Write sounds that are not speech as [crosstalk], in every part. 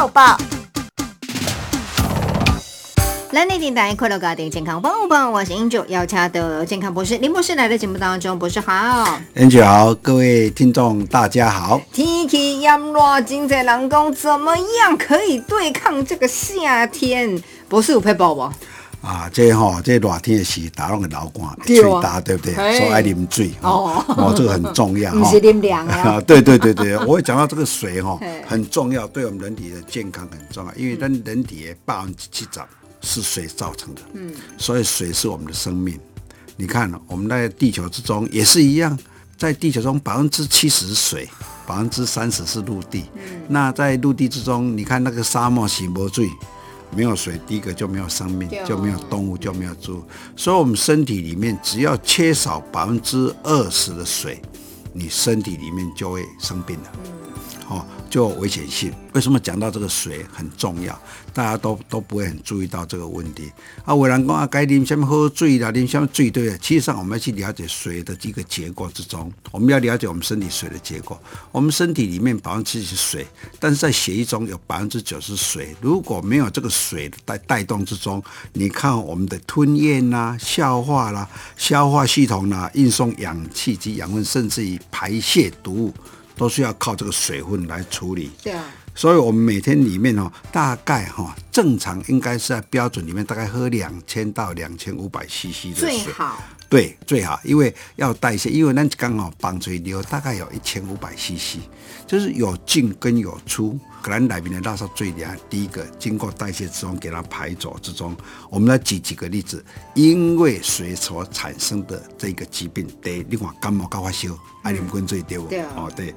报报。蓝内电台快乐搞点健康棒棒，我是 Angel，要掐的健康博士林博士来的节目当中，博士好。Angel 好，各位听众大家好。天气炎热，今在人工怎么样可以对抗这个夏天？博士有配报不？啊，这吼、这热天的时，大家拢会流汗，对啊吹大，对不对？嘿所以爱啉水哦，哦，这个很重要 [laughs] 不哈。是啉凉啊，[laughs] 啊。对对对对，我会讲到这个水哈嘿，很重要，对我们人体的健康很重要，因为咱人体的百分之七十是水造成的，嗯，所以水是我们的生命。你看，我们在地球之中也是一样，在地球中百分之七十是水，百分之三十是陆地。嗯，那在陆地之中，你看那个沙漠洗不水。没有水，第一个就没有生命就没有动物，就没有植物。所以，我们身体里面只要缺少百分之二十的水，你身体里面就会生病了。哦，就危险性。为什么讲到这个水很重要？大家都都不会很注意到这个问题。啊，有人讲啊，该啉什么喝水啦，啉什么水对的。其实上，我们要去了解水的几个结构之中，我们要了解我们身体水的结构。我们身体里面百分之七十是水，但是在血液中有百分之九是水。如果没有这个水的带带动之中，你看我们的吞咽啦、消化啦、消化系统啦、运送氧气及养分，甚至于排泄毒物。都是要靠这个水分来处理。对啊，所以我们每天里面哦，大概哈、正常应该是在标准里面大概喝两千到两千五百 CC 的水。最好对，最好，因为要代谢，因为那刚好帮水流大概有一千五百 CC，就是有进跟有出。可能里面的垃圾最厉害，第一个经过代谢之中给它排走之中，我们来举几个例子，因为水所产生的这个疾病，第一，你看感冒高发烧，爱啉滚水对不？对啊哦对。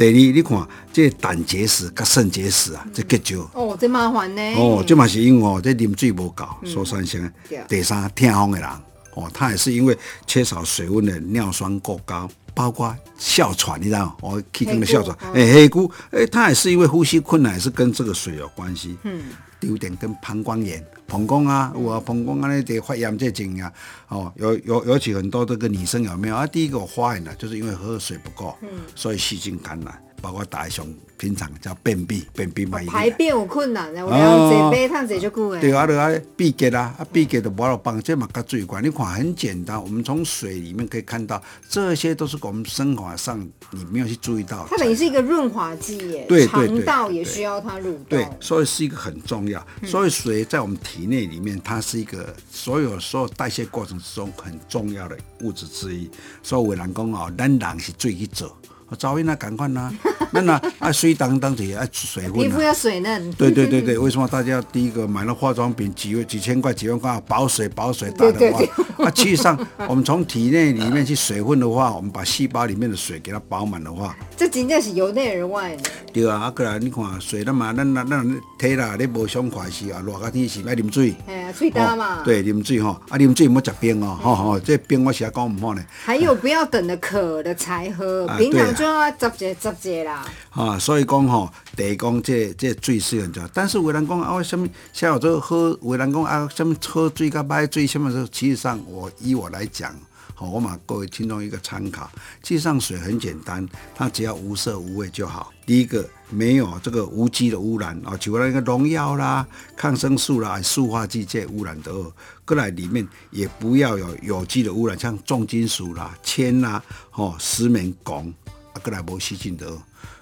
第二，你看这胆结石跟肾结石啊，这结石。哦，这麻烦呢。哦，这嘛是因为哦，这啉水无够所产生。第三，痛风的人，哦，他也是因为缺少水分的尿酸过高，包括哮喘，你知道？哦，气管的哮喘，黑哎，黑姑，哎，他也是因为呼吸困难，也是跟这个水有关系。嗯。第五点跟膀胱炎、膀胱啊，有啊，膀胱啊那得发炎这种啊，哦，尤尤尤其很多这个女生有没有啊？第一个发炎呢，就是因为喝水不够，嗯，所以细菌感染，包括大雄平常叫便秘，便秘嘛，排便有困难的，我要坐杯烫坐就久的。对啊，对啊，闭结啦，啊闭结的无法帮，这嘛跟水有关。你看很简单，我们从水里面可以看到，这些都是我们生活上你没有去注意到的。它等于是一个润滑剂耶，对对对肠道也需要它蠕动。对，所以是一个很重要。嗯所以水在我们体内里面，它是一个所有所有代谢过程之中很重要的物质之一。所以有人讲哦，咱人是水去做，早应啊赶快啦，[laughs] 咱啊啊水当当就爱水分啊。皮肤要水嫩。对对对对，[laughs] 为什么大家第一个买了化妆品几几千块几万块保水保水打的话，[laughs] 啊，其实上我们从体内里面去水分的话，我们把细胞里面的水给它饱满的话，这真正是由内而外的。对啊，啊，过来你看水咱嘛，咱那咱体啦，你无爽快时啊，热个天时爱啉水。哎呀，最大嘛。哦。对，啉水吼，啊，啉水唔好食冰哦，吼吼，这冰我实在讲唔好呢。还有不要等着渴了才喝，啊平常就要执节执节啦。啊，所以讲吼，第一讲这这水是很重要，但是有人讲啊，什么像有这个喝，有人讲啊，什么喝水甲歹水什么时候？其实上我以我来讲。好，我把各位听众一个参考。其实上水很简单，它只要无色无味就好。第一个没有这个无机的污染啊，除了那个农药啦、抗生素啦、塑化剂这些污染的二，过来里面也不要有有机的污染，像重金属啦、铅啦、吼石棉、汞，啊，过来无细菌的。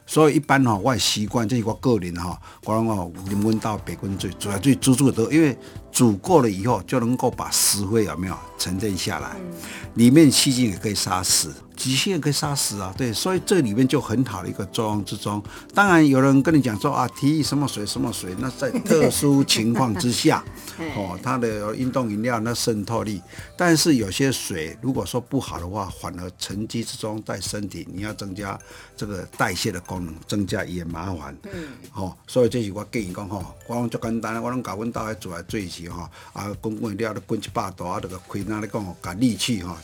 所以一般吼、我也习惯，这是我个人吼、我讲哦，啉温到白滚水，主要最煮煮的多，因为煮过了以后就能够把石灰有没有沉淀下来，里面细菌也可以杀死，极限可以杀死啊，对，所以这里面就很好的一个作用之中。当然有人跟你讲说啊，提议什么水什么水，那在特殊情况之下，[laughs] 哦，它的运动饮料那渗透力，但是有些水如果说不好的话，反而沉积之中在身体，你要增加这个代谢的功能，增加也麻烦。嗯，哦，所以这是我建议讲吼，我讲足简单的，我拢搞阮兜迄做来做时吼，啊，滚滚了了滚一百度啊，这个开那咧讲吼，甲利气吼。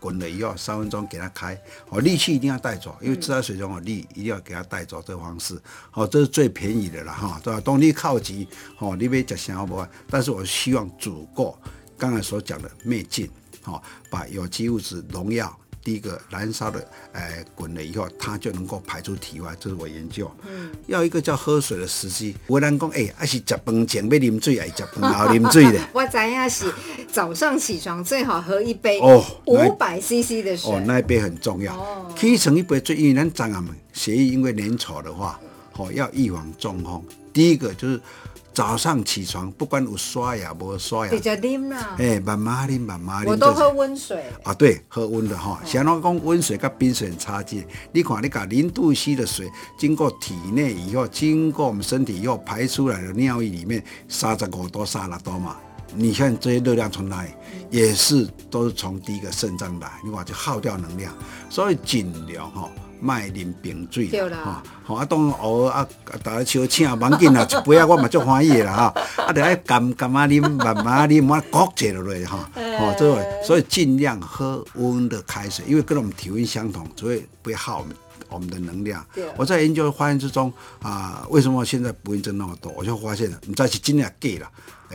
滚了以后，三分钟给它开，哦，力气一定要带走，因为自来水中的力，一定要给它带走这个方式，哦，这是最便宜的了哈，对吧？动力靠急，哦，你别吃啥不？但是我希望煮过刚才所讲的灭菌，哦，把有机物质、农药第一个燃烧的，哎，滚了以后，它就能够排出体外，这是我研究。嗯，要一个叫喝水的时机。有人讲，哎，还是食饭前要啉水，还是食饭后啉水的？我知影是早上起床最好喝一杯哦，五百 CC 的水。哦，那一杯很重要。哦，起床一杯，最因为咱长啊们血液因为粘稠的话，哦，要预防中风。第一个就是。早上起床，不管有刷牙无刷牙，直接啉啦。哎，慢慢啉，慢慢啉。我都喝温水。啊，对，喝温的哈。像我讲温水跟冰水很差劲。你看，你把零度 C 的水经过体内以后，经过我们身体以后排出来的尿液里面，三十五度、三十多嘛。你看这些热量从哪里？也是都是从第一个肾脏来，你看就耗掉能量。所以尽量哈。卖啉冰水，哈，吼。啊，当偶尔啊，大家笑请啊，忘紧啦，[laughs] 一杯啊，我嘛足欢喜啦，哈，啊，得爱干干啊啉，慢慢啉，我焗者落来，哈，[laughs] 哦，这位，所以尽量喝温的开水，因为跟我们体温相同，所以不要耗我们我们的能量。我在研究发现之中啊，为什么现在不孕症那么多？我就发现了，你再去尽量给了。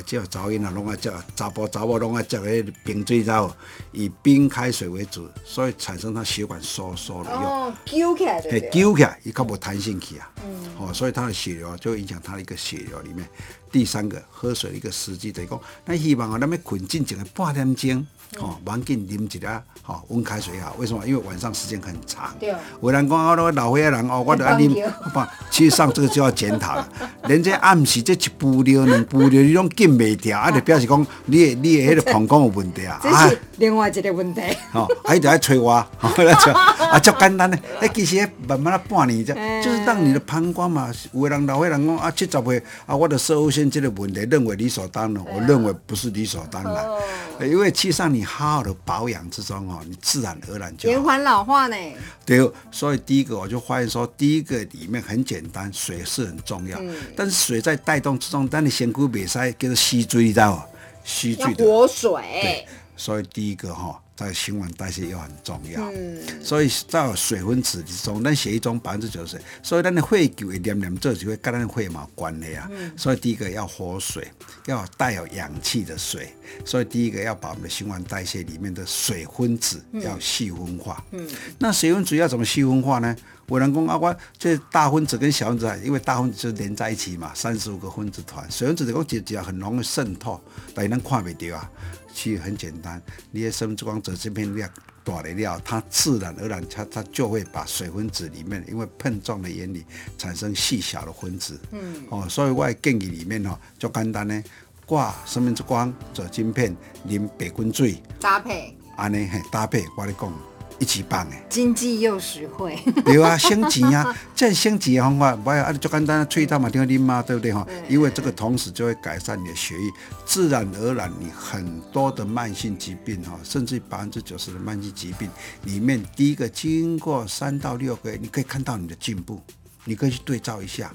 叫噪音啊，拢爱叫查甫查某拢爱叫个冰水澡，以冰开水为主，所以产生它血管收缩了又、哦，揪起来，嘿，揪起来，伊较无弹性去啊，嗯，哦，所以他的血流就影响他的一个血流里面。第三个喝水的一个时机，就是讲，咱希望啊，咱要困进前的半点钟，哦，赶紧啉一下，哦，温开水好。为什么？因为晚上时间很长。对。有人讲啊，那个老岁仔人哦，我都爱啉，[laughs] 不，其实上这个就要检讨了。连这暗时这一步尿、两步尿，你拢禁未掉，啊，就表示讲你的你的迄个膀胱有问题啊。这是另外一个问题。哦，还得爱催我，[laughs] 啊，足简单的，哎，其实慢慢啊半年啫，[laughs] 就是让你的膀胱嘛。有的人老岁人讲啊，七十岁啊，我的射物线。这个问题认为理所当然，我认为不是理所当然，因为其实上你好好的保养之中哦，你自然而然就延缓老化呢。对，所以第一个我就发现说，第一个里面很简单，水是很重要，但是水在带动之中，当你先苦别塞，叫做吸水，到？吸水的活水。所以第一个哈。在循环代谢又很重要，所以在水分子之中，咱血液中百分之九十，所以咱的血球会黏黏做就会跟咱血毛关的啊。所以第一个要活水，要带有氧气的水。所以第一个要把我们的循环代谢里面的水分子要细分化。嗯，那水分子要怎么细分化呢？我人讲啊，我这大分子跟小分子，因为大分子就连在一起嘛，三十五个分子团，水分子讲只只要很容易渗透，但是咱看不到啊。其实很简单，你的生物光泽这片量大的料，它自然而然它它就会把水分子里面，因为碰撞的原理产生细小的分子。嗯。哦，所以我建议里面哦，就简单呢，挂生命之光做晶片，淋白滚水搭配，安尼嘿搭配，我咧讲。一起办诶，经济又实惠。[laughs] 对啊，升级啊，[laughs] 这升级的方法，不要啊，就简单吹到嘛，听你嘛，对不对哈？因为这个同时就会改善你的血液，自然而然你很多的慢性疾病哈，甚至百分之九十的慢性疾病里面，第一个经过三到六个月，你可以看到你的进步，你可以去对照一下，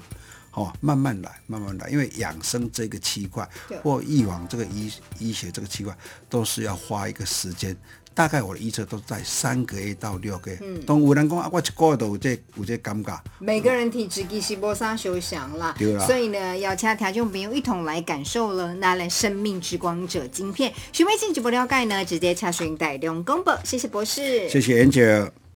哦，慢慢来，慢慢来，因为养生这个区块或预防这个医医学这个区块，都是要花一个时间。大概我的预测都在三个月到六个月。嗯，当有人讲啊，我一个月都有这有这感觉。每个人体质其实无啥相像啦，所以呢，要请听众朋友一同来感受了拿来生命之光者晶片。询问进一步了解呢，直接查询带动公布。谢谢博士，谢谢 Angel。